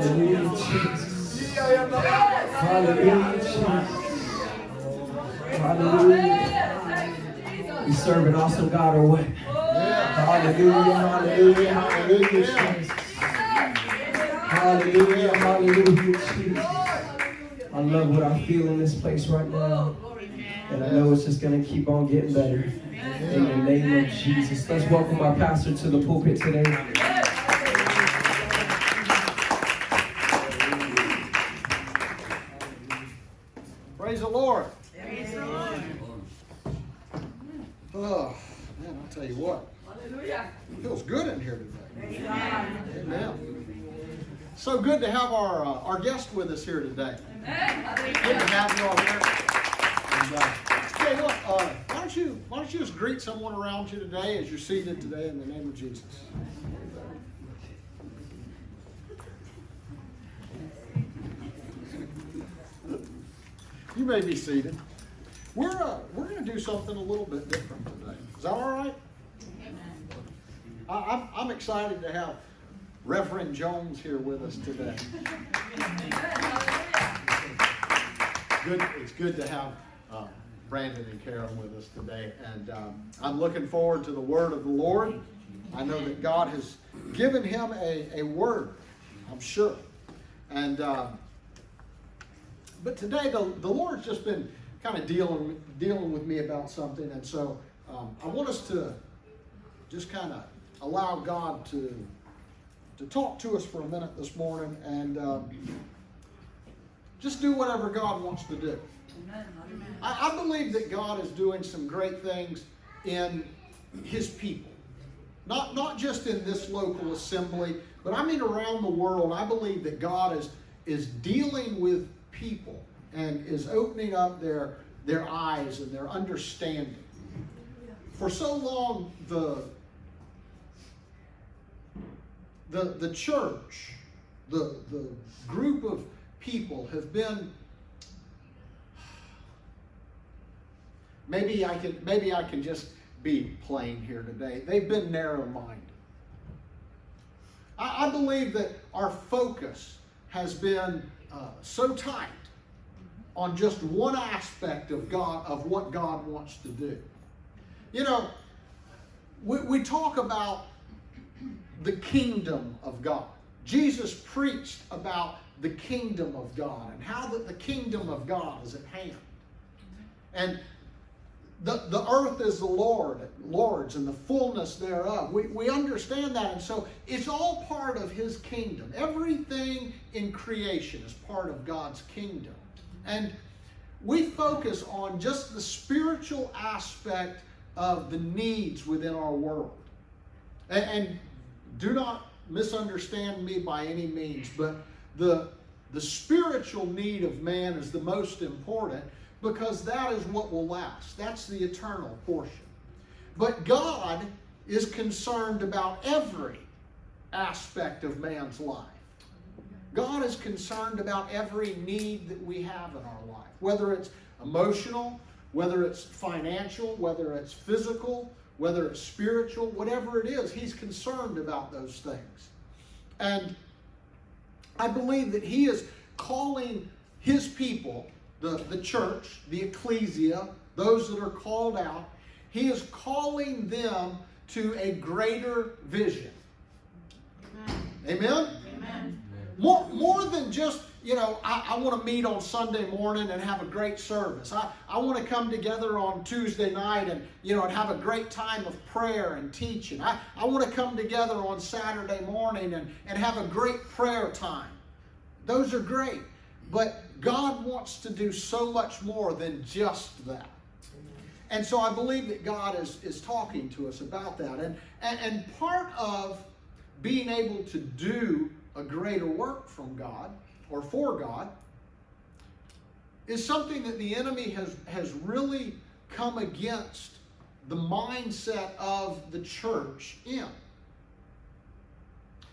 Hallelujah, Jesus. Hallelujah, Jesus. Hallelujah. We serve an awesome God or what? Hallelujah, hallelujah, hallelujah, Jesus. Hallelujah, hallelujah, Jesus. I love what I feel in this place right now. And I know it's just going to keep on getting better. In the name of Jesus. Let's welcome our pastor to the pulpit today. Praise the Lord. Oh, man, I'll tell you what. It feels good in here today. Amen. So good to have our uh, our guest with us here today. Amen. Good to have you all here. And, uh, you what, uh, why don't you why don't you just greet someone around you today as you're seated today in the name of Jesus. You may be seated. We're uh, we're going to do something a little bit different today. Is that all right? I, I'm I'm excited to have Reverend Jones here with us today. Good, it's good to have uh, Brandon and Karen with us today, and um, I'm looking forward to the word of the Lord. I know that God has given him a, a word, I'm sure, and. Um, but today the, the Lord's just been kind of dealing dealing with me about something, and so um, I want us to just kind of allow God to to talk to us for a minute this morning, and um, just do whatever God wants to do. I, I believe that God is doing some great things in His people, not not just in this local assembly, but I mean around the world. I believe that God is is dealing with people and is opening up their their eyes and their understanding. For so long, the the the church, the the group of people have been. Maybe I can maybe I can just be plain here today. They've been narrow-minded. I, I believe that our focus has been uh, so tight on just one aspect of God of what God wants to do. You know, we, we talk about the kingdom of God. Jesus preached about the kingdom of God and how that the kingdom of God is at hand. And the, the earth is the Lord, Lord's, and the fullness thereof. We, we understand that, and so it's all part of His kingdom. Everything in creation is part of God's kingdom. And we focus on just the spiritual aspect of the needs within our world. And, and do not misunderstand me by any means, but the, the spiritual need of man is the most important because that is what will last. That's the eternal portion. But God is concerned about every aspect of man's life. God is concerned about every need that we have in our life, whether it's emotional, whether it's financial, whether it's physical, whether it's spiritual, whatever it is, He's concerned about those things. And I believe that He is calling His people the, the church, the ecclesia, those that are called out, he is calling them to a greater vision. Amen? Amen? Amen. More, more than just, you know, I, I want to meet on Sunday morning and have a great service. I, I want to come together on Tuesday night and, you know, and have a great time of prayer and teaching. I, I want to come together on Saturday morning and, and have a great prayer time. Those are great. But God wants to do so much more than just that. And so I believe that God is, is talking to us about that. And, and, and part of being able to do a greater work from God or for God is something that the enemy has, has really come against the mindset of the church in.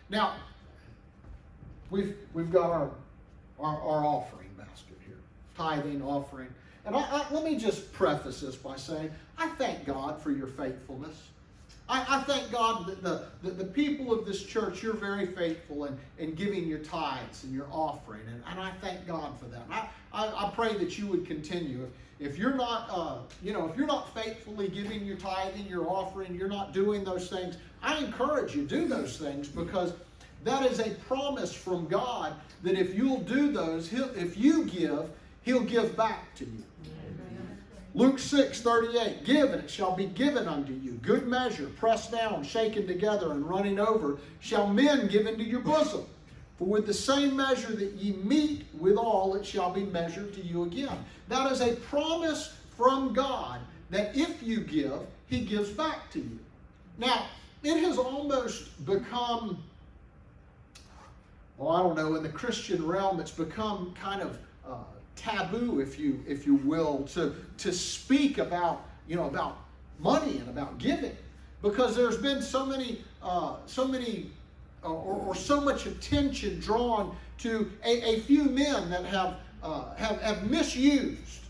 Now, we've, we've got our, our, our offering basket here, tithing, offering. And I, I, let me just preface this by saying, I thank God for your faithfulness. I, I thank God that the, the, people of this church, you're very faithful in, in giving your tithes and your offering. And, and I thank God for that. I, I, I pray that you would continue. If, if you're not, uh, you know, if you're not faithfully giving your tithing, your offering, you're not doing those things, I encourage you, do those things because that is a promise from God that if you'll do those, if you give, He'll give back to you. Luke 6 38, give and it shall be given unto you. Good measure, pressed down, shaken together, and running over, shall men give into your bosom. For with the same measure that ye meet withal, it shall be measured to you again. That is a promise from God that if you give, He gives back to you. Now, it has almost become, well, I don't know, in the Christian realm, it's become kind of taboo, if you if you will, to to speak about you know about money and about giving, because there's been so many uh, so many uh, or, or, so much attention drawn to a, a few men that have uh, have have misused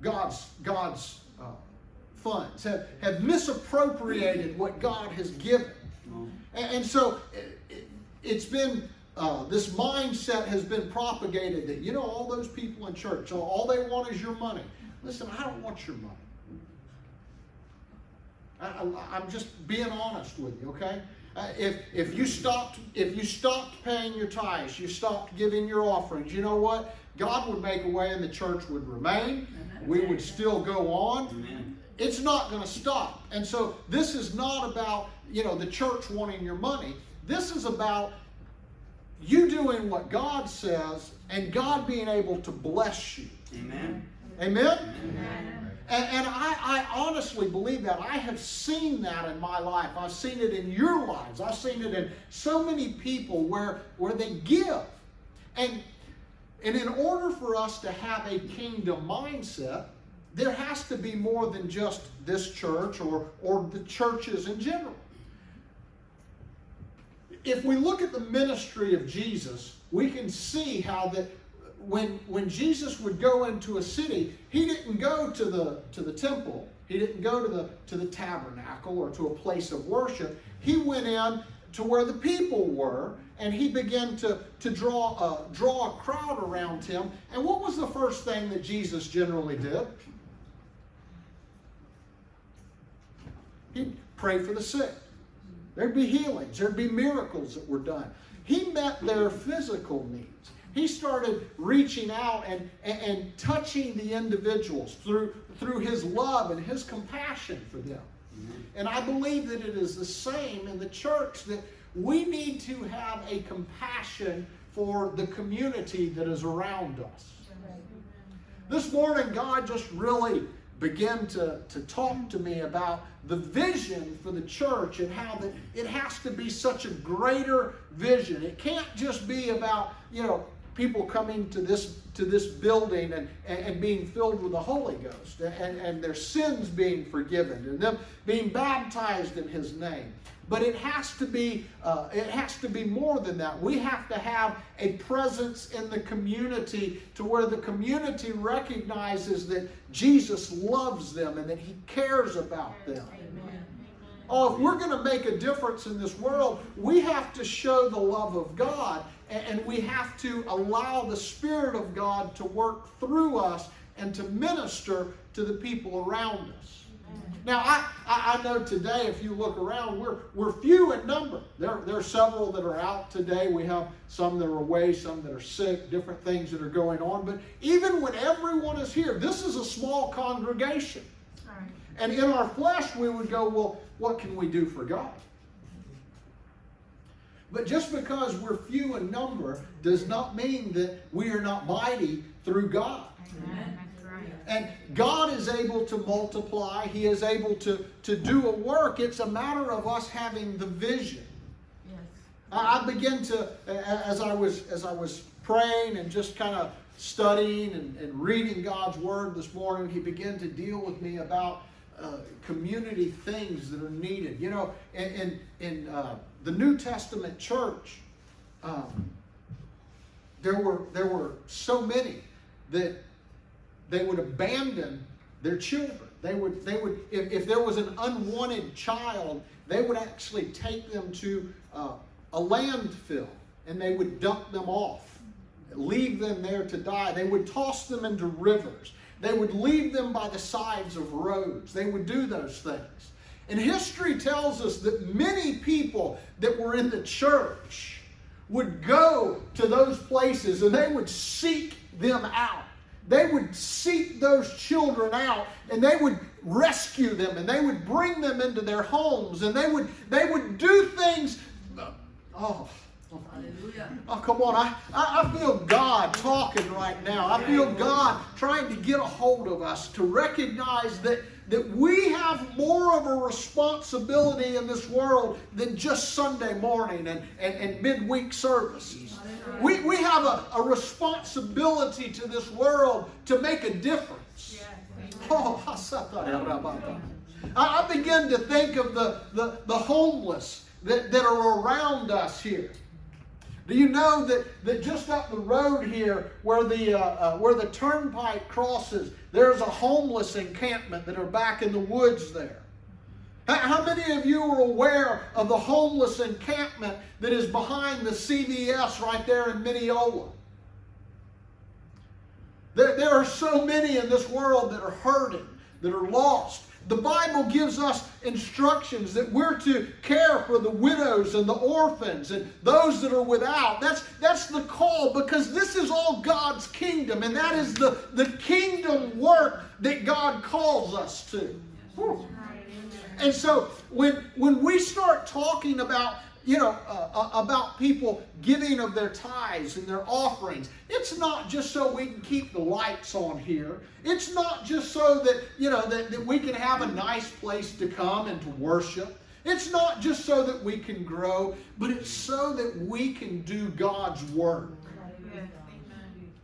God's God's uh, funds, have, have misappropriated what God has given, and, and so it, it, it's been uh, this mindset has been propagated that, you know, all those people in church, so all they want is your money. Listen, I don't want your money. I, am just being honest with you, okay? Uh, if, if you stopped if you stopped paying your tithes, you stopped giving your offerings, you know what? God would make a way and the church would remain. Amen. We would still go on. Amen. It's not going to stop. And so this is not about, you know, the church wanting your money. This is about you doing what God says and God being able to bless you. Amen. Amen? Amen. And, and I, I, honestly believe that. I have seen that in my life. I've seen it in your lives. I've seen it in so many people where, where they give. And, and in order for us to have a kingdom mindset, there has to be more than just this church or, or the churches in general if we look at the ministry of Jesus, we can see how that when when Jesus would go into a city, he didn't go to the to the temple. He didn't go to the to the tabernacle or to a place of worship. He went in to where the people were, and he began to to draw a draw a crowd around him. And what was the first thing that Jesus generally did? He prayed for the sick. There'd be healings, there'd be miracles that were done. He met their physical needs. He started reaching out and, and, and touching the individuals through, through his love and his compassion for them. And I believe that it is the same in the church that we need to have a compassion for the community that is around us. This morning, God just really began to, to talk to me about the vision for the church and how that it has to be such a greater vision. It can't just be about, you know, people coming to this to this building and, and, and, being filled with the Holy Ghost and, and their sins being forgiven and them being baptized in his name. But it has to be uh, it has to be more than that. We have to have a presence in the community to where the community recognizes that Jesus loves them and that He cares about them. Amen. Oh, if we're going to make a difference in this world, we have to show the love of God and we have to allow the Spirit of God to work through us and to minister to the people around us. Now, I, I, know today, if you look around, we're, we're few in number. There, there are several that are out today. We have some that are away, some that are sick, different things that are going on. But even when everyone is here, this is a small congregation. And in our flesh, we would go, well, what can we do for God? But just because we're few in number does not mean that we are not mighty through God. Amen. And God is able to multiply, He is able to, to do a work. It's a matter of us having the vision. Yes. I, I began to, as I was as I was praying and just kind of studying and, and reading God's word this morning, He began to deal with me about uh, community things that are needed. You know, in, in, in uh, the New Testament church, um, there were there were so many that they would abandon their children. They would, they would if, if there was an unwanted child, they would actually take them to uh, a landfill and they would dump them off, leave them there to die. They would toss them into rivers. They would leave them by the sides of roads. They would do those things. And history tells us that many people that were in the church would go to those places and they would seek them out. They would seek those children out and they would rescue them and they would bring them into their homes and they would they would do things oh, oh Hallelujah. Oh, come on. I, I, I, feel God talking right now. I feel God trying to get a hold of us to recognize that, that we have more of a responsibility in this world than just Sunday morning and, and, and midweek services. We, we have a, a responsibility to this world to make a difference. Oh, I, I begin to think of the, the, the homeless that, that are around us here. Do you know that, that just up the road here, where the, uh, uh, where the turnpike crosses, there's a homeless encampment that are back in the woods there? How many of you are aware of the homeless encampment that is behind the CVS right there in Minneola? There, there are so many in this world that are hurting, that are lost, the Bible gives us instructions that we're to care for the widows and the orphans and those that are without. That's, that's the call because this is all God's kingdom, and that is the, the kingdom work that God calls us to. And so when, when we start talking about you know, uh, uh, about people giving of their tithes and their offerings. It's not just so we can keep the lights on here. It's not just so that, you know, that, that we can have a nice place to come and to worship. It's not just so that we can grow, but it's so that we can do God's work.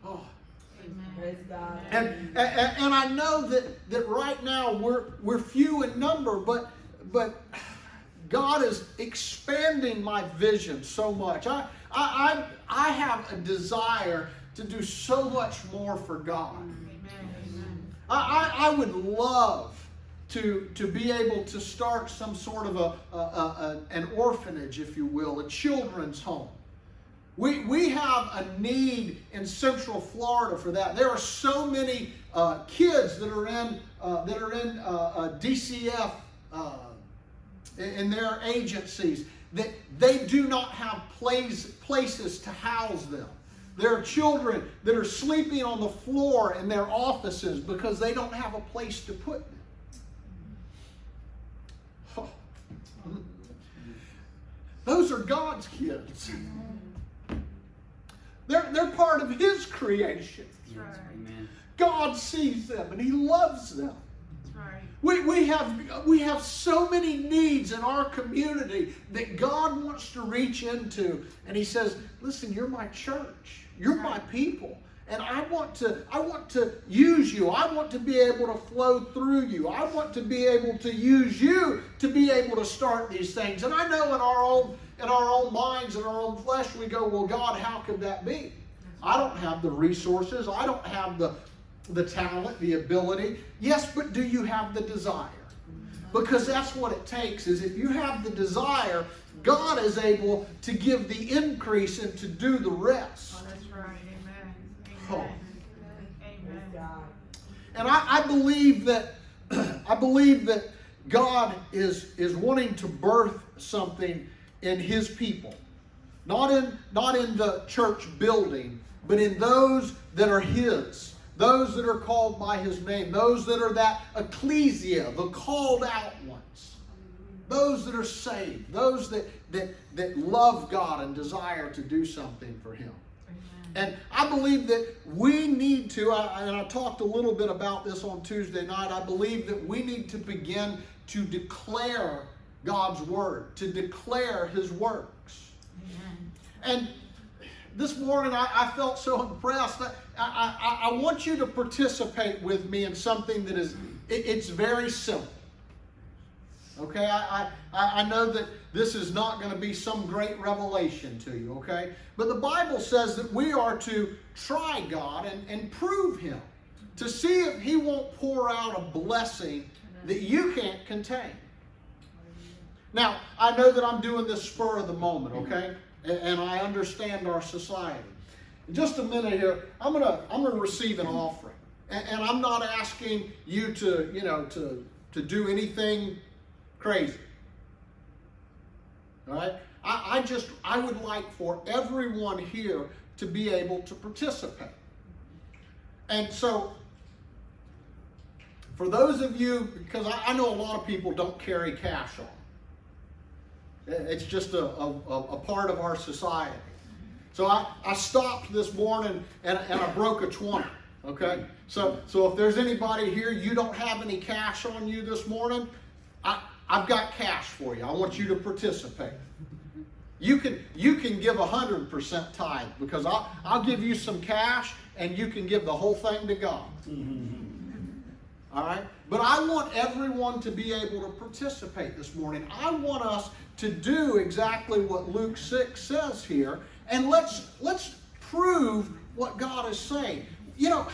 Oh. And, and, and I know that, that right now we're, we're few in number, but, but God is expanding my vision so much. I, I, I, I have a desire to do so much more for God. I, I, I would love to, to be able to start some sort of a, a, a, an orphanage, if you will, a children's home. We, we have a need in Central Florida for that. There are so many uh, kids that are in, uh, that are in uh, uh DCF uh, in their agencies that they do not have place, places to house them. There are children that are sleeping on the floor in their offices because they don't have a place to put them. Oh. Those are God's kids. They're, they're part of His creation. God sees them and He loves them. We, we, have, we have so many needs in our community that God wants to reach into. And He says, Listen, you're my church, you're my people. And I want to I want to use you. I want to be able to flow through you. I want to be able to use you to be able to start these things. And I know in our own in our own minds and our own flesh we go, well, God, how could that be? I don't have the resources. I don't have the the talent, the ability. Yes, but do you have the desire? Because that's what it takes is if you have the desire, God is able to give the increase and to do the rest. Oh, that's right. Amen. Amen. Oh. Amen. And I, I believe that I believe that God is is wanting to birth something in his people. Not in not in the church building, but in those that are his those that are called by his name, those that are that ecclesia, the called out ones, those that are saved, those that, that, that love God and desire to do something for him. And I believe that we need to, and I talked a little bit about this on Tuesday night, I believe that we need to begin to declare God's word, to declare his works. Amen. And this morning I, I felt so impressed. I, I, I, want you to participate with me in something that is, it, it's very simple. Okay, I, I, I know that this is not going to be some great revelation to you, okay? But the Bible says that we are to try God and, and prove Him. to see if He won't pour out a blessing that you can't contain. Now, I know that I'm doing this spur of the moment, okay? And, I understand our society. In just a minute here, I'm gonna I'm gonna receive an offering, and, and I'm not asking you to you know to to do anything crazy. All right? I, I just I would like for everyone here to be able to participate. And so for those of you, because I know a lot of people don't carry cash on. It's just a, a, a part of our society. So I, I stopped this morning and, and I broke a 20. Okay? So so if there's anybody here, you don't have any cash on you this morning, I, I've got cash for you. I want you to participate. You can you can give hundred percent tithe because I'll I'll give you some cash and you can give the whole thing to God. All right? But I want everyone to be able to participate this morning. I want us to do exactly what Luke 6 says here, and let's let's prove what God is saying. You know,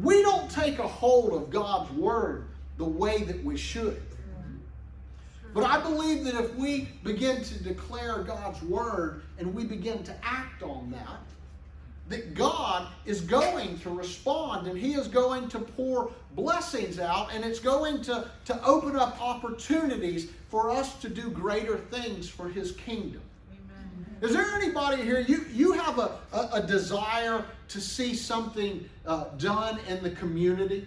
we don't take a hold of God's word the way that we should. But I believe that if we begin to declare God's word and we begin to act on that, that God is going to respond and He is going to pour blessings out and it's going to, to open up opportunities for us to do greater things for His kingdom. Amen. Is there anybody here, you, you have a, a, a desire to see something uh, done in the community?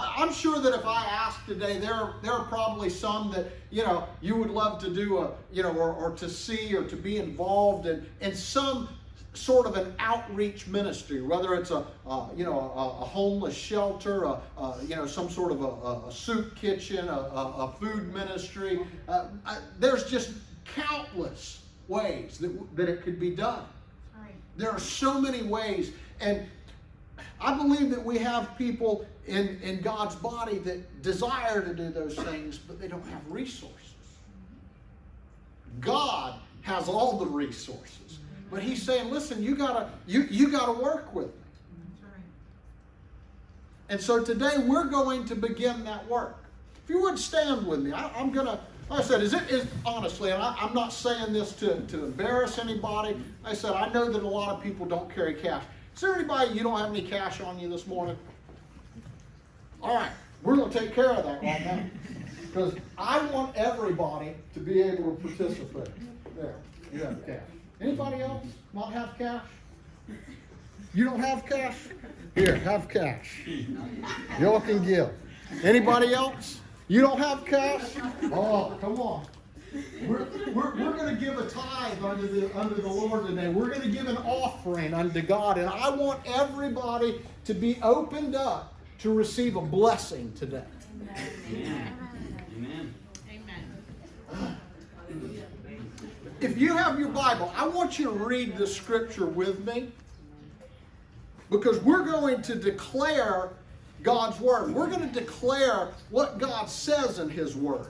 I'm sure that if I asked today, there are, there are probably some that you know you would love to do a you know or, or to see or to be involved in in some sort of an outreach ministry, whether it's a uh, you know a, a homeless shelter, a, a, you know some sort of a, a soup kitchen, a, a, a food ministry. Uh, I, there's just countless ways that that it could be done. There are so many ways, and I believe that we have people in, in God's body that desire to do those things, but they don't have resources. God has all the resources. But he's saying, listen, you gotta you, you gotta work with me. And so today we're going to begin that work. If you would stand with me, I, am gonna. Like I said, is it is honestly, and I, I'm not saying this to, to embarrass anybody. Like I said I know that a lot of people don't carry cash. Is there anybody you don't have any cash on you this morning? All right, we're gonna take care of that right now because I want everybody to be able to participate. There, you have cash. Anybody else not have cash? You don't have cash? Here, have cash. Y'all can give. Anybody else? You don't have cash? Oh, come on. We're, we're, we're going to give a tithe under the, under the Lord today. We're going to give an offering unto God. And I want everybody to be opened up to receive a blessing today. Amen. Amen. If you have your Bible, I want you to read the scripture with me because we're going to declare God's word. We're going to declare what God says in His word.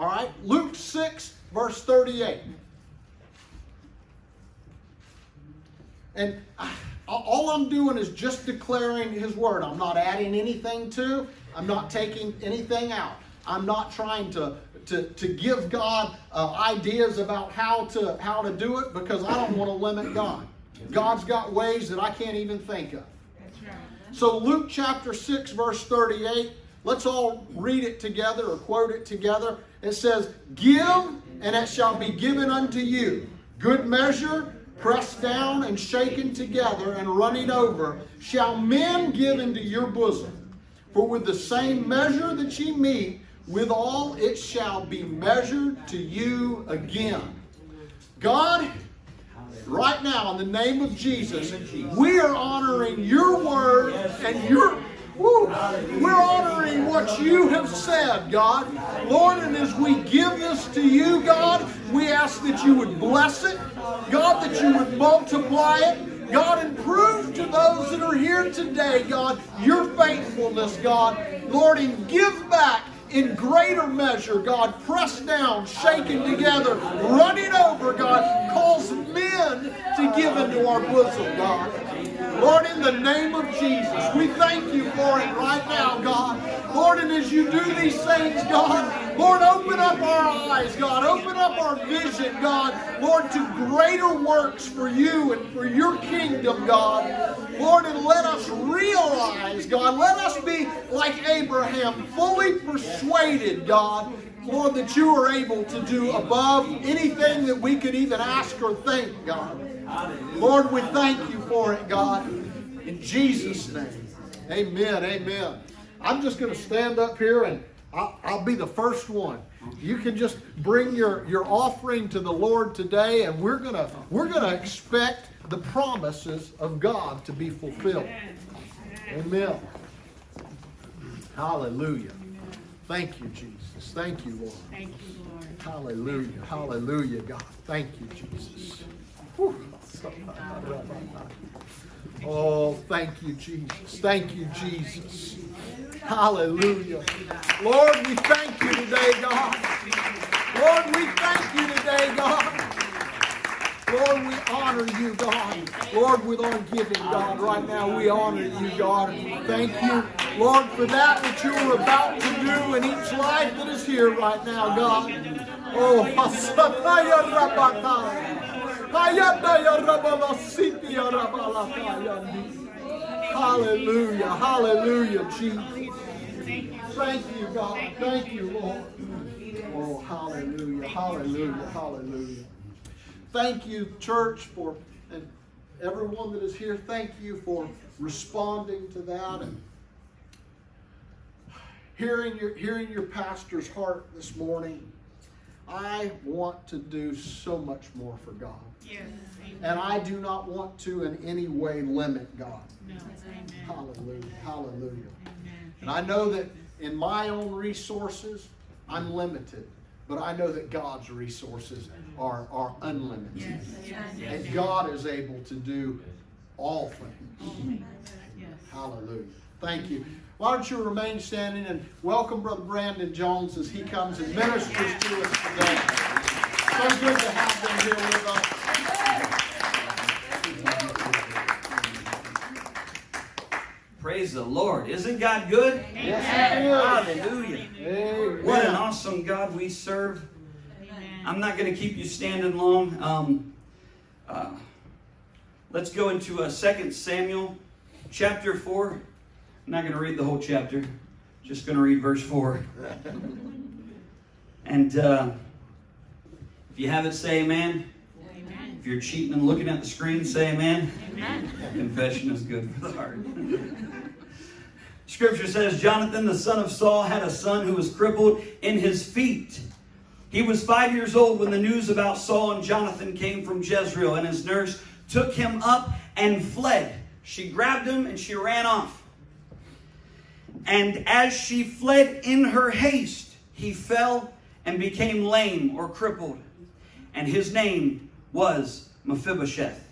All right? Luke 6, verse 38. And I- all I'm doing is just declaring His word. I'm not adding anything to, I'm not taking anything out. I'm not trying to, to, to give God uh, ideas about how to, how to do it because I don't want to limit God. God's got ways that I can't even think of. So, Luke chapter 6, verse 38, let's all read it together or quote it together. It says, Give, and it shall be given unto you. Good measure, pressed down and shaken together and running over, shall men give into your bosom. For with the same measure that ye meet, withal it shall be measured to you again. God, right now in the name of Jesus, we are honoring your word and your woo, we're honoring what you have said, God. Lord, and as we give this to you, God, we ask that you would bless it, God, that you would multiply it. God, and prove to those that are here today, God, your faithfulness, God. Lord, and give back in greater measure, God, pressed down, shaken together, running over, God, calls men to give into our bosom, God. Lord, in the name of Jesus, we thank you for it right now, God. Lord, and as you do these things, God, Lord, open up our eyes, God. Open up our vision, God. Lord, to greater works for you and for your kingdom, God. Lord, and let us realize, God, let us be like Abraham, fully persuaded, God, Lord, that you are able to do above anything that we could even ask or think, God. Lord, we thank you for it, God. In Jesus' name. Amen. Amen. I'm just going to stand up here and I'll, I'll, be the first one. You can just bring your, your offering to the Lord today, and we're gonna we're gonna expect the promises of God to be fulfilled. Amen. Hallelujah. Thank you, Jesus. Thank you, Lord. Thank you, Lord. Hallelujah. Hallelujah, God. Thank you, Jesus. Whew. Oh, thank you, Jesus. Thank you, Jesus. Hallelujah. Lord, we thank you today, God. Lord, we thank you today, God. Lord, we honor you, God. Lord, with our giving, God, right now we honor you, God. Thank you, Lord, for that that you are about to do in each life that is here right now, God. Oh, Hallelujah, hallelujah, Jesus. Thank you, God. Thank you, Lord. Oh, hallelujah, hallelujah, hallelujah. Thank you, church, for and everyone that is here. Thank you for responding to that and hearing your hearing your pastor's heart this morning. I want to do so much more for God. Yes. And I do not want to in any way limit God. No. Hallelujah. Hallelujah. Amen. And I know that in my own resources, I'm limited. But I know that God's resources are, are unlimited. Yes. Yes. And God is able to do all things. Yes. Hallelujah. Thank you. Why don't you remain standing and welcome Brother Brandon Jones as he comes and ministers to us today. So good to have them here with us. Praise the Lord. Isn't God good? Yes, he is. What an awesome God we serve. Amen. I'm not going to keep you standing long. Um, uh, let's go into uh, 2 Samuel chapter 4. I'm not going to read the whole chapter, just going to read verse 4. and uh, if you have it, say amen. Amen. If you're cheating and looking at the screen, say amen. Amen. Confession is good for the heart. Scripture says Jonathan, the son of Saul, had a son who was crippled in his feet. He was five years old when the news about Saul and Jonathan came from Jezreel, and his nurse took him up and fled. She grabbed him and she ran off. And as she fled in her haste, he fell and became lame or crippled. And his name was Mephibosheth.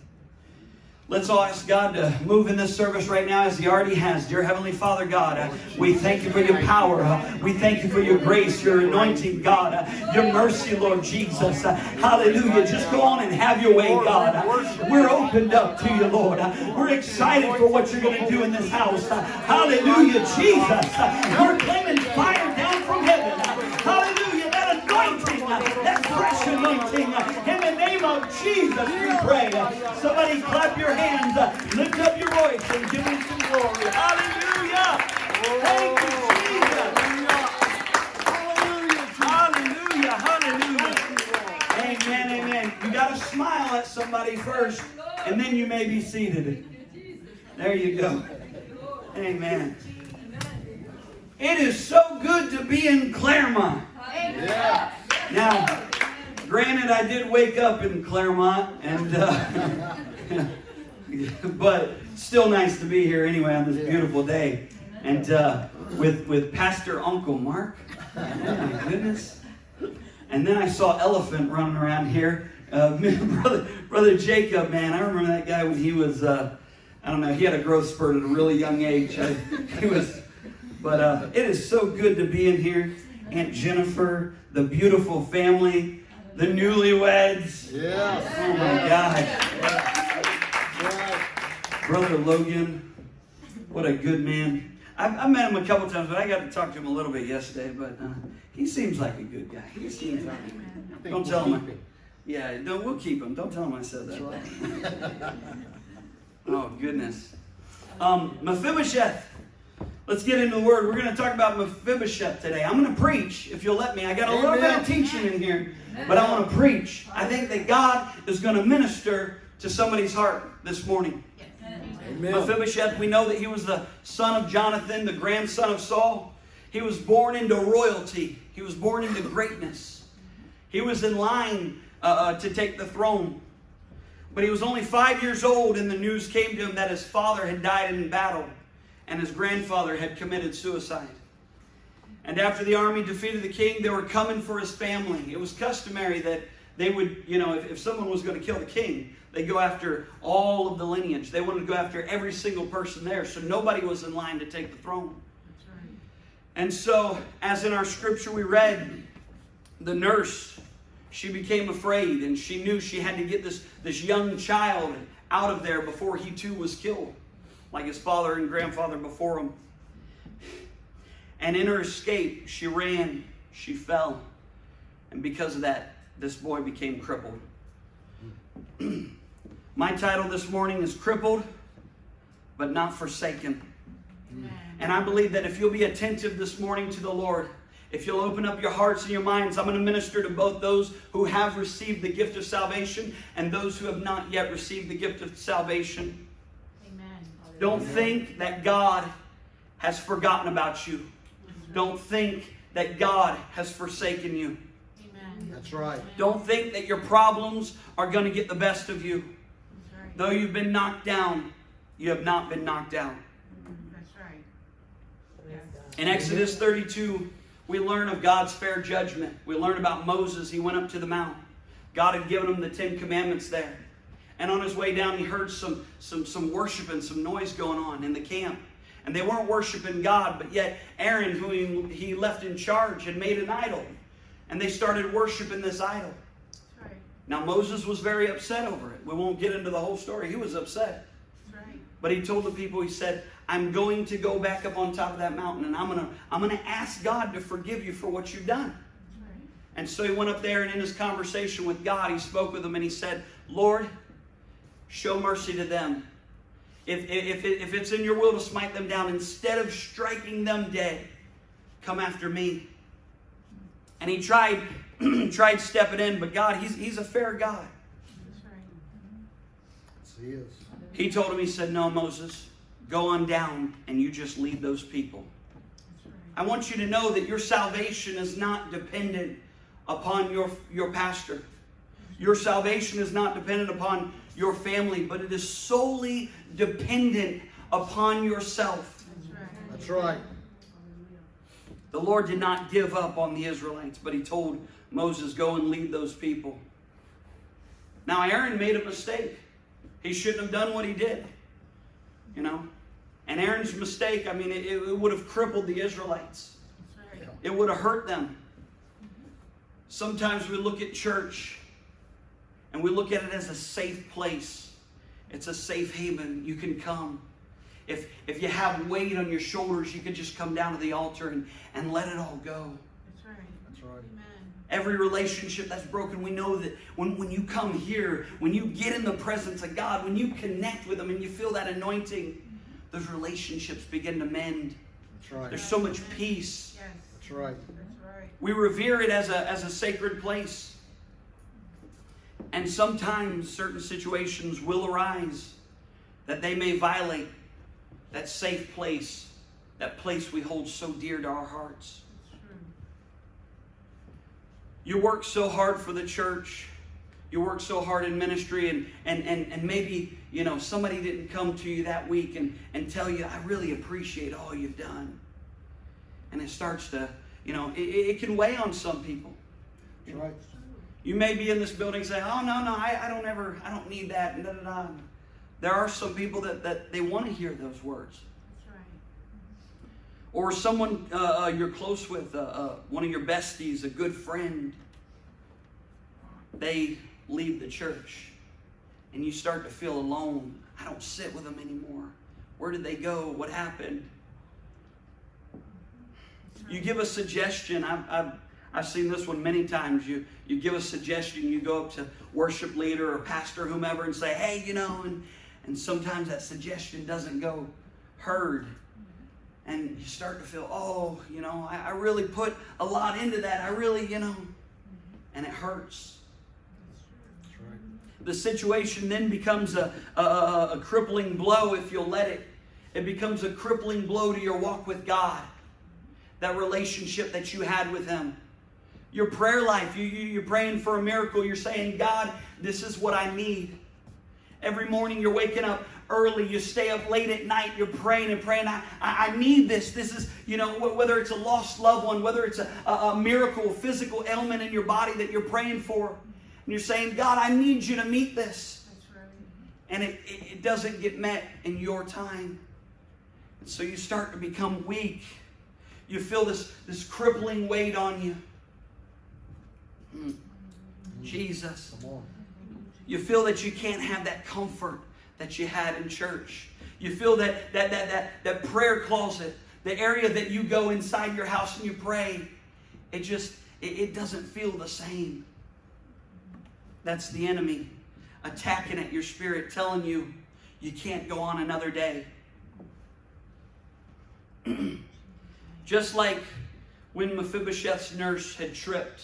Let's all ask God to move in this service right now as He already has. Dear Heavenly Father, God, uh, we thank you for your power. uh, we thank you for your grace, your anointing, God, uh, your mercy, Lord Jesus. Uh, hallelujah. Just go on and have your way, God. Uh, we're opened up to you, Lord. Uh, we're excited for what you're going to do in this house. Hallelujah, Jesus. We're claiming fire down from heaven. Hallelujah. That anointing, that fresh anointing. In the name of Jesus, we pray. Somebody clap your hands, lift up your voice, and give him some glory. Hallelujah. Thank you, Jesus. Hallelujah. Hallelujah. Amen. Amen. You got to smile at somebody first, and then you may be seated. There you go. Amen. It is so good to be in Clermont. Yeah. Now, granted, I did wake up in Clermont, and uh, but still nice to be here anyway on this beautiful day, and uh, with with Pastor Uncle Mark. Oh my goodness! And then I saw Elephant running around here. Uh, brother, brother Jacob, man, I remember that guy when he was. Uh, I don't know. He had a growth spurt at a really young age. I, he was, but uh, it is so good to be in here. Aunt Jennifer, the beautiful family, the newlyweds. Yes. Oh my God. Brother Logan, what a good man. I've, I met him a couple times, but I got to talk to him a little bit yesterday. But uh, he seems like a good guy. He seems like. I think Don't tell him. it. Yeah, no, we'll keep him. Don't tell him I said that. right. Oh goodness. Um, Mephibosheth. Let's get into the word. We're going to talk about Mephibosheth today. I'm going to preach, if you'll let me. I got a little bit of teaching in here, but I want to preach. I think that God is going to minister to somebody's heart this morning. Amen. Mephibosheth, we know that he was the son of Jonathan, the grandson of Saul. He was born into royalty, he was born into greatness. He was in line uh, uh, to take the throne. But he was only five years old, and the news came to him that his father had died in battle and his grandfather had committed suicide. And after the army defeated the king, they were coming for his family. It was customary that they would, you know, if, if someone was going to kill the king, they'd go after all of the lineage. They wanted to go after every single person there, so nobody was in line to take the throne. And so, as in our scripture we read, the nurse, she became afraid and she knew she had to get this, this young child out of there before he too was killed, like his father and grandfather before him. And in her escape, she ran, she fell, and because of that, this boy became crippled. My title this morning is Crippled, but Not Forsaken. And I believe that if you'll be attentive this morning to the Lord, if you'll open up your hearts and your minds, I'm going to minister to both those who have received the gift of salvation and those who have not yet received the gift of salvation. Don't think that God has forgotten about you. Don't think that God has forsaken you. That's right. Don't think that your problems are going to get the best of you. Though you've been knocked down, you have not been knocked out. That's right. In Exodus 32, we learn of God's fair judgment. We learn about Moses. He went up to the mount. God had given him the Ten Commandments there. And on his way down, he heard some, some, some worship and some noise going on in the camp. And they weren't worshiping God, but yet Aaron, who he, left in charge, had made an idol. And they started worshiping this idol. Now, Moses was very upset over it. We won't get into the whole story. He was upset. But he told the people, he said, I'm going to go back up on top of that mountain and I'm going to I'm going to ask God to forgive you for what you've done. And so he went up there and in his conversation with God, he spoke with him and he said, Lord, show mercy to them. If, if, if it's in your will to smite them down, instead of striking them dead, come after me. And he tried, tried stepping in, but God, he's, he's a fair God. Yes, he is. He told him, he said, No, Moses, go on down and you just lead those people. I want you to know that your salvation is not dependent upon your, your pastor. Your salvation is not dependent upon your family, but it is solely dependent upon yourself. That's right. The Lord did not give up on the Israelites, but he told Moses, Go and lead those people. Now, Aaron made a mistake. He shouldn't have done what he did. You know? And Aaron's mistake, I mean, it, it would have crippled the Israelites, it would have hurt them. Sometimes we look at church and we look at it as a safe place. It's a safe haven. You can come. If, if you have weight on your shoulders, you can just come down to the altar and, and let it all go. That's right. That's right. Amen. Every relationship that's broken, we know that when, when you come here, when you get in the presence of God, when you connect with Him and you feel that anointing, mm-hmm. those relationships begin to mend. That's right. There's so much peace. That's right. We revere it as a, as a sacred place. And sometimes certain situations will arise that they may violate that safe place, that place we hold so dear to our hearts. You work so hard for the church. You work so hard in ministry, and, and, and, and maybe you know somebody didn't come to you that week and, and tell you, I really appreciate all you've done. And it starts to, you know, it, it can weigh on some people. That's right. You may be in this building saying, "Oh no, no, I, I don't ever, I don't need that." Da, da, da. There are some people that, that they want to hear those words, That's Right. or someone uh, uh, you're close with, uh, uh, one of your besties, a good friend. They leave the church, and you start to feel alone. I don't sit with them anymore. Where did they go? What happened? You give a suggestion. I've, I've, I've seen this one many times. You, you give a suggestion, you go up to worship leader or pastor, whomever, and say, hey, you know, and, and sometimes that suggestion doesn't go heard. And you start to feel, oh, you know, I, I really put a lot into that. I really, you know, and it hurts. The situation then becomes a, a, a, a crippling blow if you'll let it. It becomes a crippling blow to your walk with God. That relationship that you had with Him. Your prayer life, you, you, you're praying for a miracle. You're saying, God, this is what I need. Every morning you're waking up early, you stay up late at night, you're praying and praying. I, I, I need this. This is, you know, whether it's a lost loved one, whether it's a, a, a miracle, physical ailment in your body that you're praying for. And you're saying, God, I need you to meet this. And it, it, it doesn't get met in your time. And so you start to become weak. You feel this, this crippling weight on you. Mm. Jesus. You feel that you can't have that comfort that you had in church. You feel that that that that, that prayer closet, the area that you go inside your house and you pray, it just it, it doesn't feel the same. That's the enemy attacking at your spirit, telling you you can't go on another day. Just like when Mephibosheth's nurse had tripped,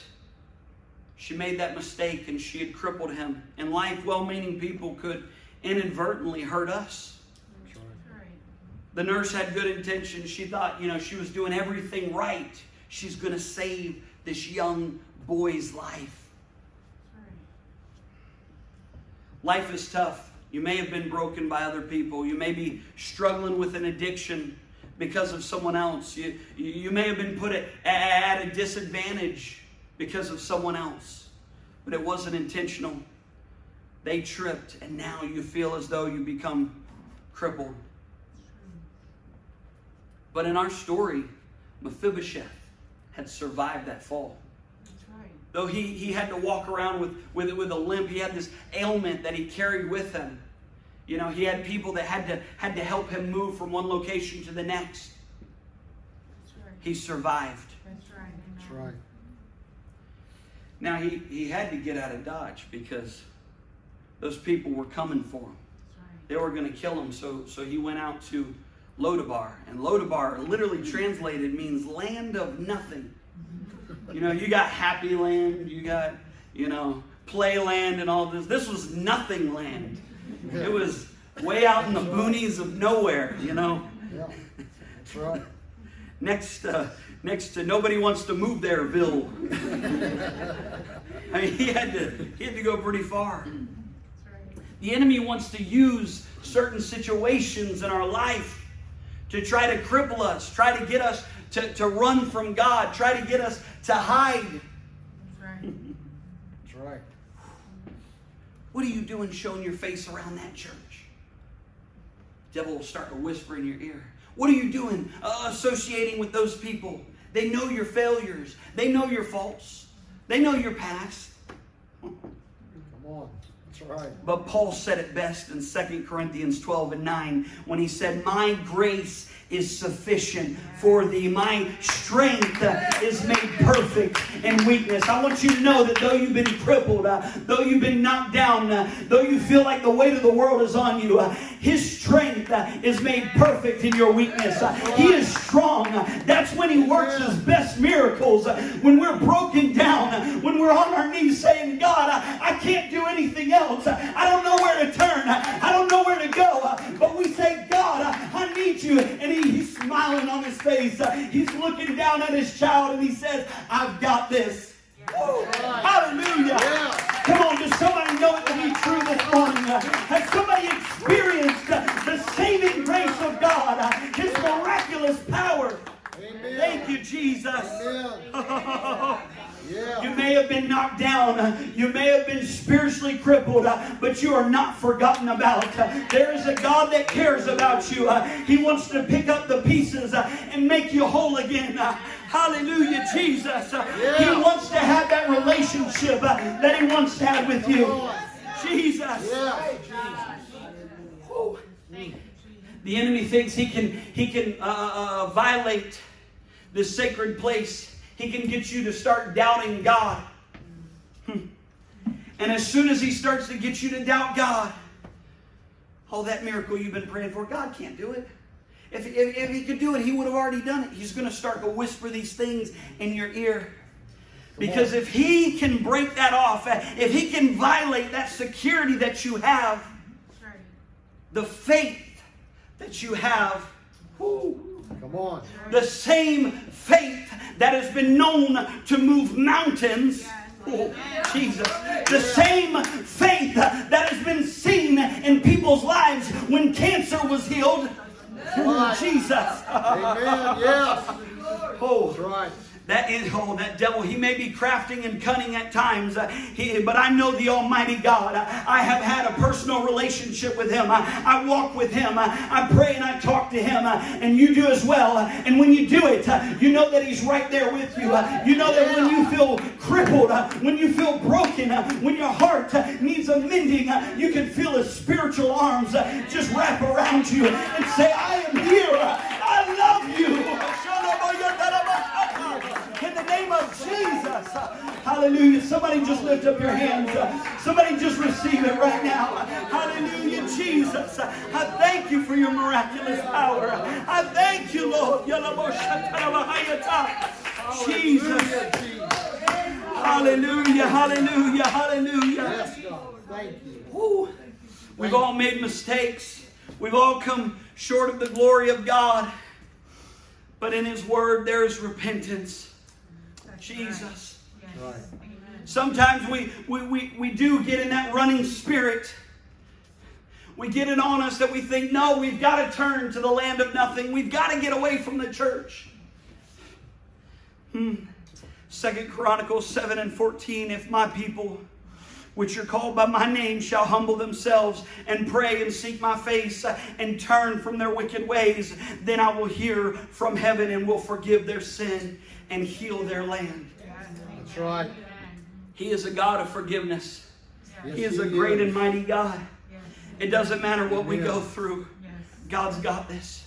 she made that mistake and she had crippled him. In life, well meaning people could inadvertently hurt us. The nurse had good intentions. She thought, you know, she was doing everything right. She's going to save this young boy's life. Life is tough. You may have been broken by other people. You may be struggling with an addiction because of someone else. You, you may have been put at, at a disadvantage because of someone else, but it wasn't intentional. They tripped, and now you feel as though you become crippled. But in our story, Mephibosheth had survived that fall. Though he, he had to walk around with, with, with a limp, he had this ailment that he carried with him. You know, he had people that had to, had to help him move from one location to the next. He survived. That's right. That's right. Now, he, he had to get out of Dodge because those people were coming for him. They were going to kill him, so, so he went out to Lodabar. And Lodabar, literally translated, means land of nothing. You know, you got happy land, you got, you know, play land and all this. This was nothing land. It was way out in the boonies of nowhere, you know. Yeah. That's right. Next, uh, next to nobody wants to move there, Bill. I mean, he had to he had to go pretty far. The enemy wants to use certain situations in our life to try to cripple us, try to get us to, to run from God, try to get us to hide. That's right. That's right. What are you doing showing your face around that church? Devil will start to whisper in your ear. What are you doing uh, associating with those people? They know your failures. They know your faults. They know your past. Come on. That's right. But Paul said it best in 2 Corinthians 12 and 9 when he said, My grace is sufficient for thee. My strength is made perfect in weakness. I want you to know that though you've been crippled, uh, though you've been knocked down, uh, though you feel like the weight of the world is on you, uh, His strength uh, is made perfect in your weakness. Uh, he is strong. That's when He works His best miracles. Uh, when we're broken down, when we're on our knees saying, God, I, I can't do anything else. I don't know where to turn. I don't know where to go. But we say, God, I need you. And he, he's smiling on his face. He's looking down at his child and he says, I've got this. Woo! Hallelujah. Yeah. Come on, does somebody know it to be true this morning? Has somebody experienced the saving grace of God, His miraculous power? Amen. Thank you, Jesus. Amen. Yeah. You may have been knocked down. uh, You may have been spiritually crippled, uh, but you are not forgotten about. Uh, There is a God that cares about you. Uh, He wants to pick up the pieces uh, and make you whole again. Uh, Hallelujah, Jesus. Uh, He wants to have that relationship uh, that He wants to have with you. Jesus. The enemy thinks he can he can uh, uh, violate this sacred place. He can get you to start doubting God. Hmm. And as soon as he starts to get you to doubt God, oh, that miracle you've been praying for, God can't do it. If, if, if he could do it, he would have already done it. He's going to start to whisper these things in your ear. Because if he can break that off, if he can violate that security that you have, the faith that you have, whew, Come on. the same faith that has been known to move mountains. Oh, Jesus. The same faith that has been seen in people's lives when cancer was healed. Oh, Jesus. Amen. Yes. Oh, right. That is, oh, that devil, he may be crafting and cunning at times, uh, he, but I know the Almighty God. I, have had a personal relationship with Him. I, I walk with Him. I, I pray and I talk to Him, and you do as well. And when you do it, you know that He's right there with you. You know that when you feel crippled, when you feel broken, when your heart needs a mending, you can feel His spiritual arms just wrap around you and say, I am here. I love you. In the name of Jesus. Hallelujah. Somebody just lift up your hands. Somebody just receive it right now. Hallelujah, Jesus. I thank you for your miraculous power. I thank you, Lord. Jesus. Hallelujah, Hallelujah, hallelujah. Yes, God. Thank you. Whew. We've all made mistakes. We've all come short of the glory of God. But in His Word, there is repentance. Jesus. Right. Sometimes we, we, we, we do get in that running spirit. We get it on us that we think, no, we've got to turn to the land of nothing. We've got to get away from the church. Hmm. Second Chronicles 7 and 14, if my people which are called by my name shall humble themselves and pray and seek my face and turn from their wicked ways, then I will hear from heaven and will forgive their sin and heal their land. That's right. He is a God of forgiveness. Yes, He is a great is. and mighty God. Yes. It doesn't matter what we go through, Yes. God's got this.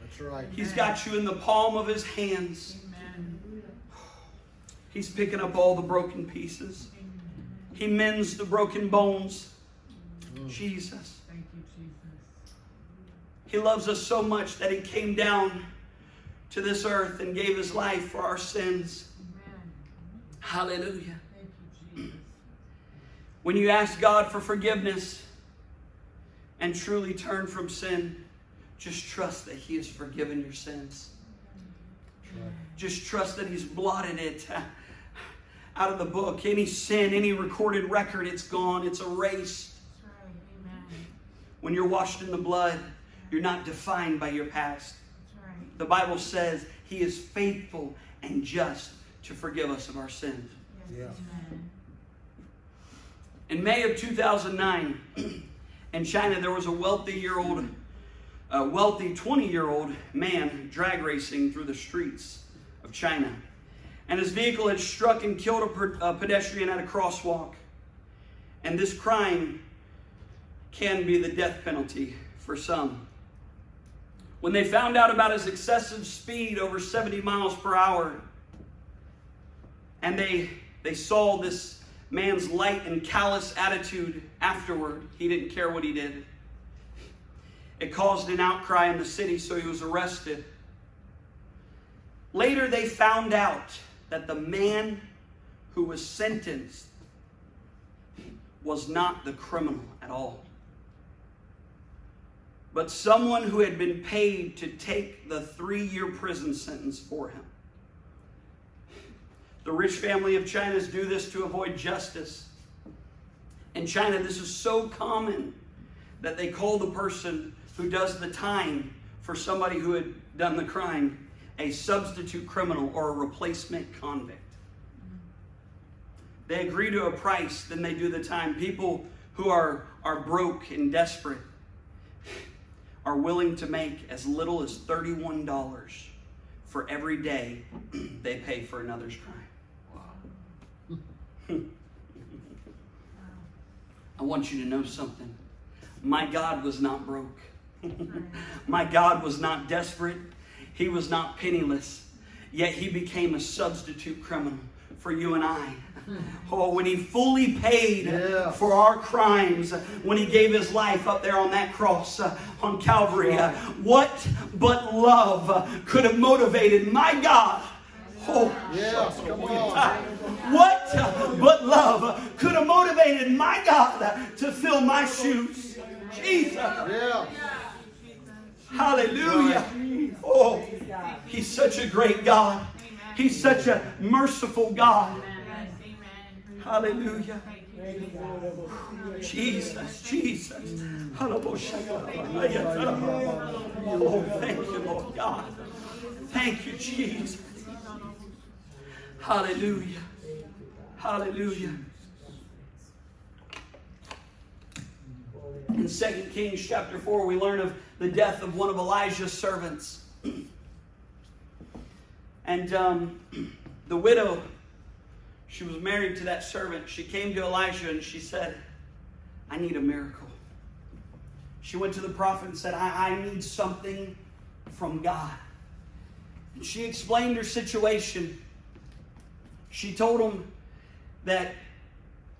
That's right. He's got you in the palm of His hands. Amen. He's picking up all the broken pieces, He mends the broken bones. Mm. Jesus. Thank you, Jesus. He loves us so much that He came down to this earth and gave His life for our sins. Amen. Hallelujah. Thank you, Jesus. When you ask God for forgiveness and truly turn from sin, just trust that He has forgiven your sins. Just trust that He's blotted it out of the book. Any sin, any recorded record, it's gone, it's erased. Right. Amen. When you're washed in the blood, you're not defined by your past. That's right. The Bible says He is faithful and just to forgive us of our sins. Yeah. In May of 2009, in China, there was a wealthy year old, a wealthy 20 year old man drag racing through the streets of China. And his vehicle had struck and killed a, per- a pedestrian at a crosswalk. And this crime can be the death penalty for some. When they found out about his excessive speed over 70 miles per hour, and they they saw this man's light and callous attitude afterward. He didn't care what he did. It caused an outcry in the city, so he was arrested. Later, they found out that the man who was sentenced was not the criminal at all, but someone who had been paid to take the three year prison sentence for him. The rich family of China's do this to avoid justice. In China, this is so common that they call the person who does the time for somebody who had done the crime a substitute criminal or a replacement convict. They agree to a price, then they do the time. People who are, are broke and desperate are willing to make as little as $31 for every day they pay for another's crime. Wow. I want you to know something. My God was not broke. My God was not desperate. He was not penniless. Yet he became a substitute criminal for you and I. Oh, when he fully paid Yeah. for our crimes, when he gave his life up there on that cross uh, on Calvary, uh, what but love uh, could have motivated my God? Oh, on. what uh, but love could have motivated my God uh, to fill my shoes? Jesus. Yeah. Hallelujah. Oh, he's such a great God. He's such a merciful God. Hallelujah. Jesus. Jesus. Oh, thank you, Lord God. Thank you, Jesus. Hallelujah. Hallelujah. In 2 Kings chapter 4, we learn of the death of one of Elijah's servants. And um, the widow, she was married to that servant. She came to Elijah and she said, I need a miracle. She went to the prophet and said, I, I need something from God. And she explained her situation. She told him that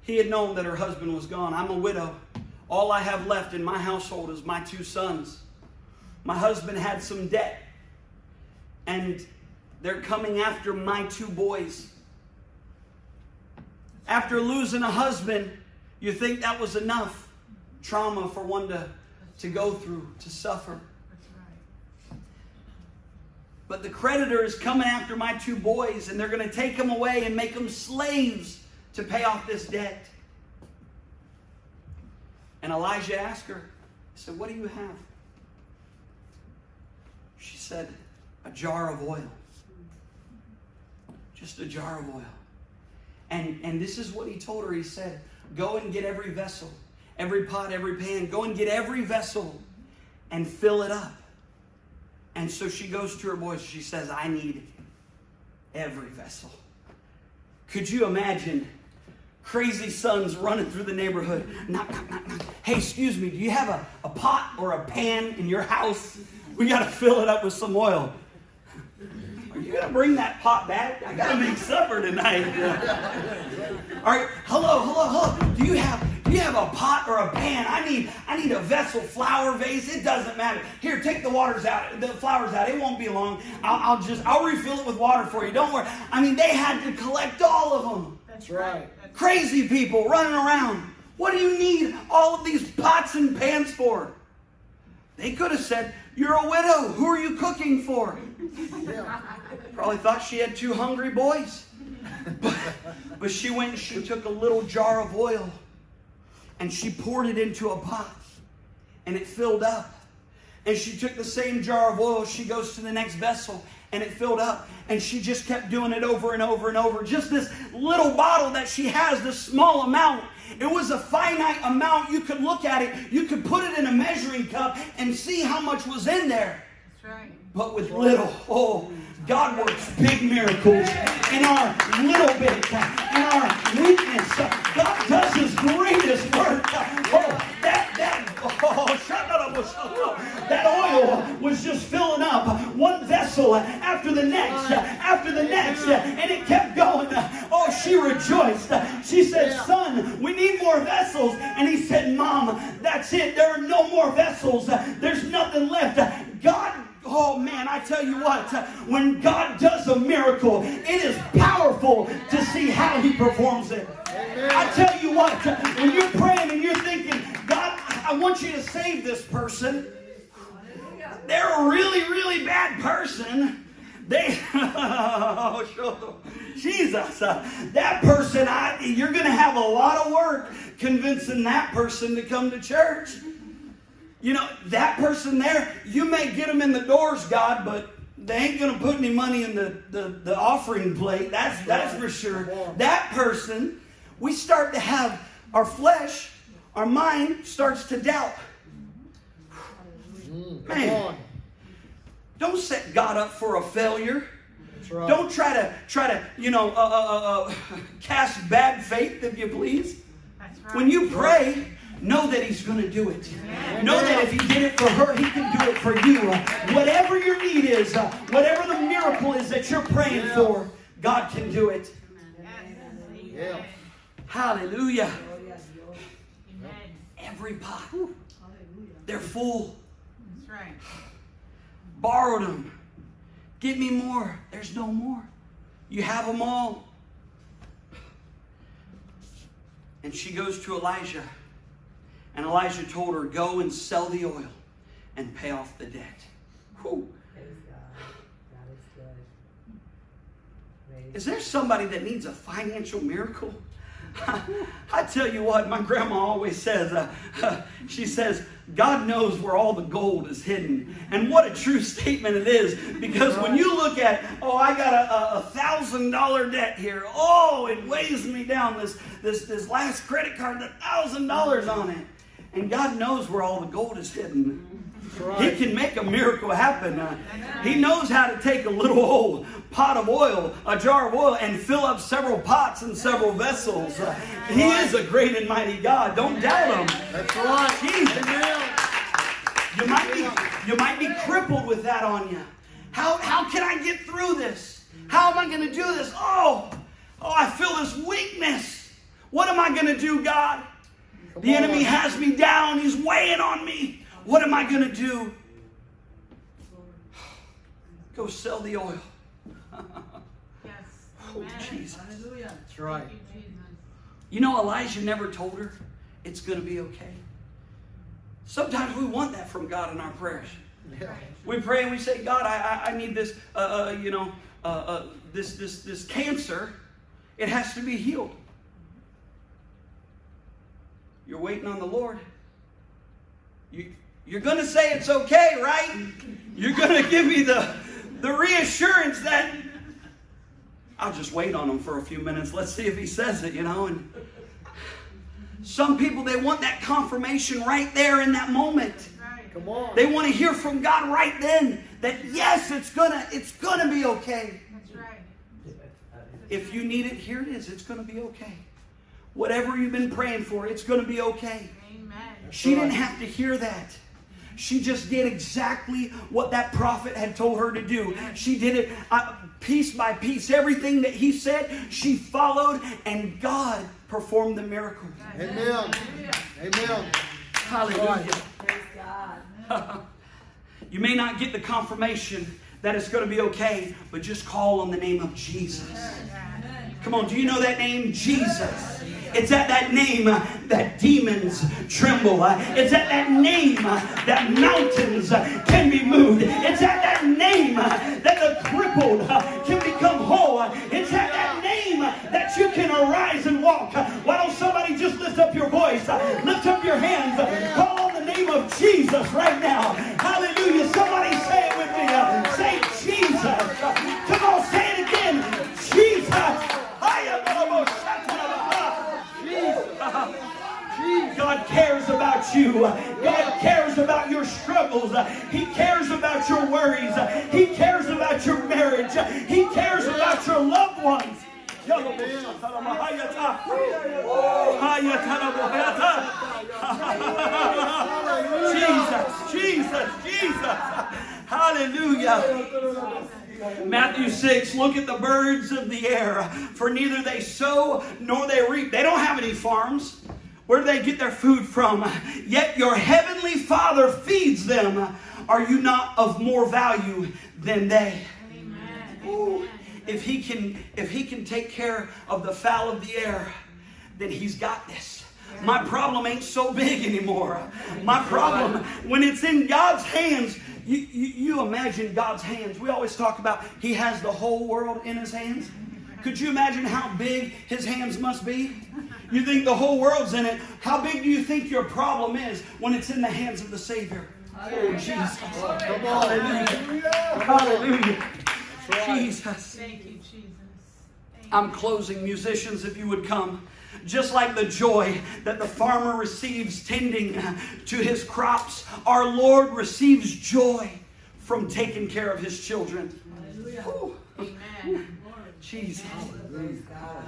he had known that her husband was gone. I'm a widow. All I have left in my household is my two sons. My husband had some debt, and they're coming after my two boys. After losing a husband, you think that was enough trauma for one to, to go through, to suffer. But the creditor is coming after my two boys, and they're going to take them away and make them slaves to pay off this debt. And Elijah asked her, he said, What do you have? She said, A jar of oil. Just a jar of oil. And, and this is what he told her. He said, Go and get every vessel, every pot, every pan. Go and get every vessel and fill it up. And so she goes to her boys. She says, I need every vessel. Could you imagine crazy sons running through the neighborhood? Knock, knock, knock, knock. Hey, excuse me, do you have a, a pot or a pan in your house? We got to fill it up with some oil. Are you going to bring that pot back? I got to make supper tonight. All right, hello, hello, hello. Do you have do you have a pot or a pan? I need I need a vessel, flower vase. It doesn't matter. Here, take the waters out, the flowers out. It won't be long. I'll, I'll just I'll refill it with water for you. Don't worry. I mean, they had to collect all of them. That's right. Crazy people running around. What do you need all of these pots and pans for? They could have said, You're a widow. Who are you cooking for? Probably thought she had two hungry boys. But, but she went and she took a little jar of oil and she poured it into a pot and it filled up. And she took the same jar of oil, she goes to the next vessel and it filled up. And she just kept doing it over and over and over. Just this little bottle that she has, this small amount. It was a finite amount. You could look at it, you could put it in a measuring cup and see how much was in there. That's right. But with little, oh, God works big miracles in our little bit, in our weakness. God does His greatest work. Oh, that that oh, oh that oil was just filling up one vessel after the next, after the next, and it kept going. Oh, she rejoiced. She said, "Son, we need more vessels." And he said, "Mom, that's it. There are no more vessels. There's nothing left." I tell you what, when God does a miracle, it is powerful to see how He performs it. I tell you what, when you're praying and you're thinking, God, I want you to save this person, they're a really, really bad person. They, oh. Jesus, that person, I, you're going to have a lot of work convincing that person to come to church. You know, that person there, you may get them in the doors, God, but they ain't going to put any money in the, the, the offering plate. That's, that's for sure. That person, we start to have our flesh, our mind starts to doubt. Mm, Come Man. on. Don't set God up for a failure. Right. Don't try to try to you know uh, uh, uh, uh, cast bad faith, if you please. That's right. When you pray, know that He's going to do it. Know that if He did it for her, He can do it for you. Whatever your need is, uh, whatever the miracle is that you're praying for, God can do it. Yeah. Hallelujah. Amen. Every pot, they're full. That's right. Borrowed them. Give me more. There's no more. You have them all. And she goes to Elijah. And Elijah told her, Go and sell the oil and pay off the debt. Whew. Praise God. God is good. Praise Is there somebody that needs a financial miracle? I tell you what, my grandma always says, uh, she says, God knows where all the gold is hidden. And what a true statement it is. Because when you look at, oh, I got a, a, a thousand dollar debt here. Oh, it weighs me down. This this this last credit card, the thousand dollars on it. And God knows where all the gold is hidden. He can make a miracle happen. Uh, he knows how to take a little old pot of oil, a jar of oil, and fill up several pots and several vessels. Uh, he is a great and mighty God. Don't doubt him. That's right. Jesus. You might be you might be crippled with that on you. How how can I get through this? How am I going to do this? Oh, oh, I feel this weakness. What am I going to do, God? The enemy has me down. He's weighing on me. What am I going to do? Go sell the oil. Yes. Oh, Amen. Jesus. That's right. Thank you, Jesus. You know, Elijah never told her it's going to be okay. Sometimes we want that from God in our prayers. Yeah. We pray and we say, God, I, I, I need this, uh, uh, you know, uh, uh, this, this, this cancer. It has to be healed. You're waiting on the Lord. You, you're going to say it's okay, right? You're going to give me the, the reassurance that I'll just wait on him for a few minutes. Let's see if he says it, you know. And some people, they want that confirmation right there in that moment. Come on. They want to hear from God right then that yes, it's gonna it's gonna be okay. That's right. If you need it, here it is. It's gonna be okay. Whatever you've been praying for, it's gonna be okay. Amen. She didn't have to hear that. She just did exactly what that prophet had told her to do. She did it uh, piece by piece. Everything that he said, she followed, and God performed the miracle. Amen. Amen. Hallelujah. Praise God. You may not get the confirmation that it's going to be okay, but just call on the name of Jesus. Come on, do you know that name? Jesus. It's at that name that demons tremble. It's at that name that mountains can be moved. It's at that name that the crippled can become whole. It's at that name that you can arise and walk. Why don't somebody just lift up your voice? Lift up your hands. Call on the name of Jesus right now. Hallelujah. Somebody say it with me. Say Jesus. Come on, say it again. Jesus. God cares about you. God cares about your struggles. He cares about your worries. He cares about your marriage. He cares about your loved ones. Jesus, Jesus, Jesus. Hallelujah. Matthew 6, look at the birds of the air, for neither they sow nor they reap. They don't have any farms. Where do they get their food from? Yet your heavenly Father feeds them. Are you not of more value than they? Ooh, if he can if he can take care of the fowl of the air, then he's got this. My problem ain't so big anymore. My problem, when it's in God's hands, you, you, you imagine God's hands. We always talk about He has the whole world in His hands. Could you imagine how big His hands must be? You think the whole world's in it. How big do you think your problem is when it's in the hands of the Savior? Oh, Jesus. Come on. Hallelujah. Hallelujah. Jesus. Thank you, Jesus. I'm closing, musicians, if you would come. Just like the joy that the farmer receives tending to his crops, our Lord receives joy from taking care of his children. Amen. Jesus. Praise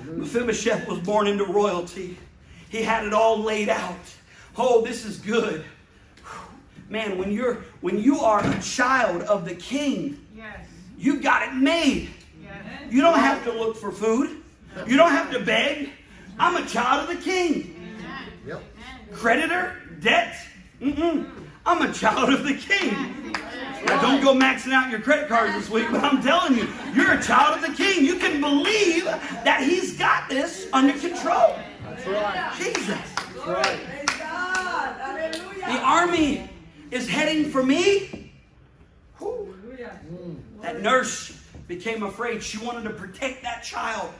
Mephibosheth was born into royalty. He had it all laid out. Oh, this is good. Man, when you're when you are a child of the king, Yes. you got it made. Yes. You don't have to look for food. You don't have to beg. I'm a child of the king. Yep. Creditor, debt. Mm-mm. I'm a child of the king. Now, don't go maxing out your credit cards this week, but I'm telling you, you're a child of the king. You can believe that he's got this under control. That's right. Jesus. That's right. The army is heading for me. Whew. That nurse became afraid. She wanted to protect that child.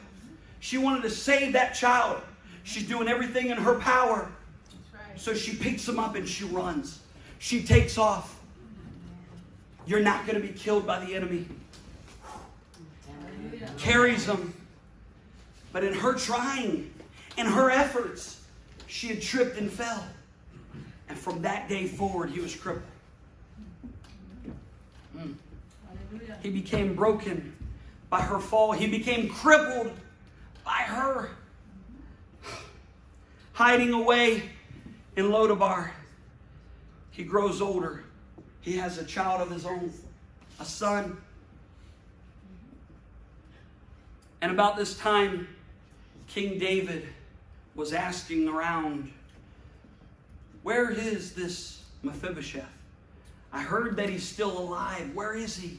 She wanted to save that child. She's doing everything in her power. Right. So she picks him up and she runs. She takes off. You're not going to be killed by the enemy. Carries him. But in her trying, in her efforts, she had tripped and fell. And from that day forward, he was crippled. Mm. He became broken by her fall. He became crippled by her hiding away in Lodabar. He grows older. He has a child of his own, a son. And about this time, King David was asking around, Where is this Mephibosheth? I heard that he's still alive. Where is he?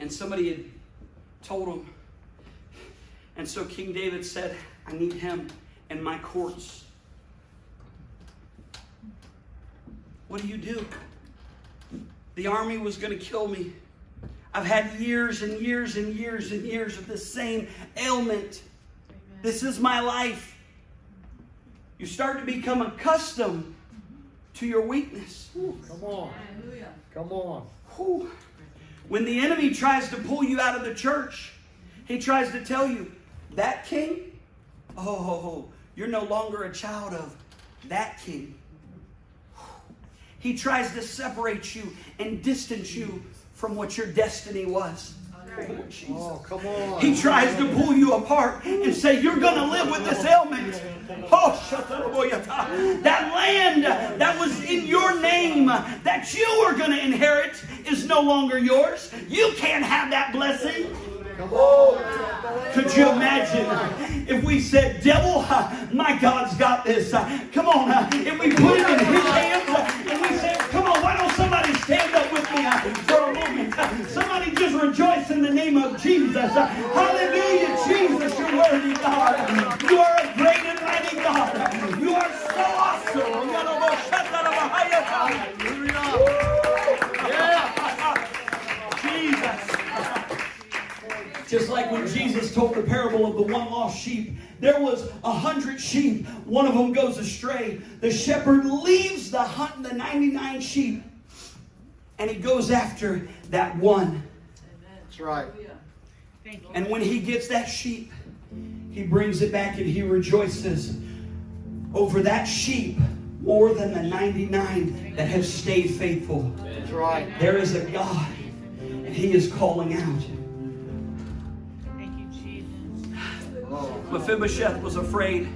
And somebody had told him. And so King David said, I need him in my courts. What do you do? The army was going to kill me. I've had years and years and years and years of this same ailment. Amen. This is my life. You start to become accustomed to your weakness. Come on. Come on. Whew. When the enemy tries to pull you out of the church, he tries to tell you, that king, oh, you're no longer a child of that king. He tries to separate you and distance you from what your destiny was. Oh, come on. He tries to pull you apart and say, You're going to live with this ailment. Oh, that land that was in your name that you were going to inherit is no longer yours. You can't have that blessing. Could you imagine if we said, Devil, my God's got this. Come on, if we put it in His hands uh, and we said, Come on, why don't somebody stand up with me uh, for a moment? Uh, Somebody just rejoice in the name of Jesus. Uh, Hallelujah, Jesus, you're worthy, God. You are a great and mighty God. You are so awesome. Jesus. Just like when Jesus told the parable of the one lost sheep, there was a hundred sheep. One of them goes astray. The shepherd leaves the hunt, the 99 sheep, and he goes after that one. That's right. And when he gets that sheep, he brings it back and he rejoices over that sheep more than the 99 that have stayed faithful. That's right. There is a God, and he is calling out. Mephibosheth was afraid,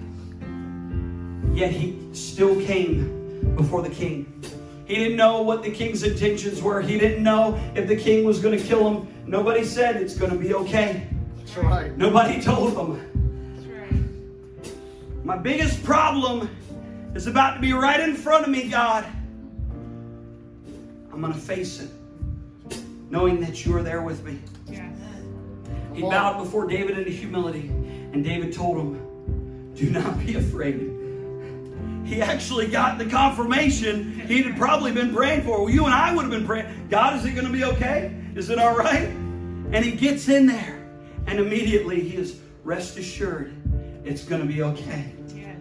yet he still came before the king. He didn't know what the king's intentions were. He didn't know if the king was going to kill him. Nobody said it's going to be okay. that's right. Nobody told him. That's right. My biggest problem is about to be right in front of me, God. I'm going to face it, knowing that you are there with me. Yes. He bowed before David in humility, and David told him, Do not be afraid. He actually got the confirmation he'd had probably been praying for. Well, you and I would have been praying, God, is it going to be okay? Is it all right? And he gets in there, and immediately he is rest assured it's going to be okay. Yes.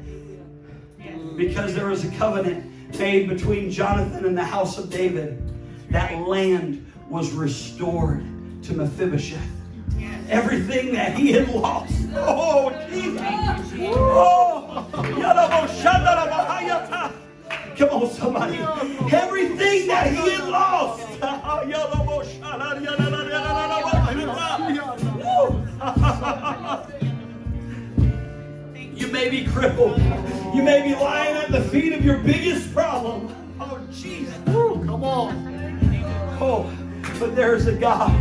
Yes. Because there was a covenant made between Jonathan and the house of David. That land was restored to Mephibosheth Yes. everything that he had lost. Oh, Jesus. Oh, Come on, somebody. Everything that he had lost. Shandarabahayata. Woo. be crippled. You may be lying at the feet of your biggest problem. Oh, Jesus. Come on. Oh, but there's a God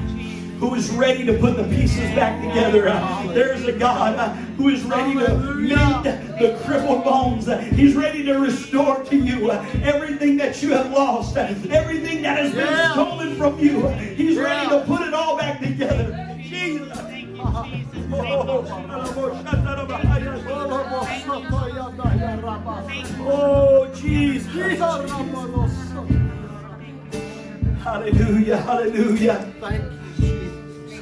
who is ready to put the pieces back together. There's a God who is ready to mend the crippled bones. He's ready to restore to you everything that you have lost, everything that has been stolen from you. He's ready to put it all back together. Jesus. Thank you, Jesus. Oh, Jesus. Hallelujah, hallelujah. Thank you.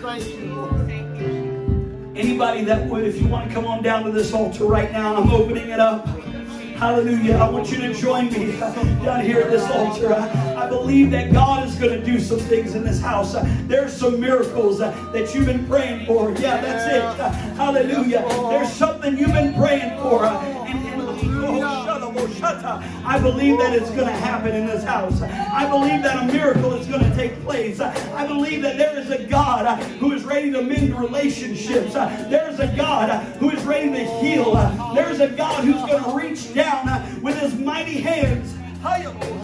Thank you, Anybody that would, if you want to come on down to this altar right now, I'm opening it up. Hallelujah. I want you to join me down here at this altar. I, I believe that God is going to do some things in this house. There's some miracles that you've been praying for. Yeah, that's it. Hallelujah. There's something you've been praying for. and- I believe that it's going to happen in this house. I believe that a miracle is going to take place. I believe that there is a God who is ready to mend relationships. There is a God who is ready to heal. There is a God who's going to reach down with his mighty hands.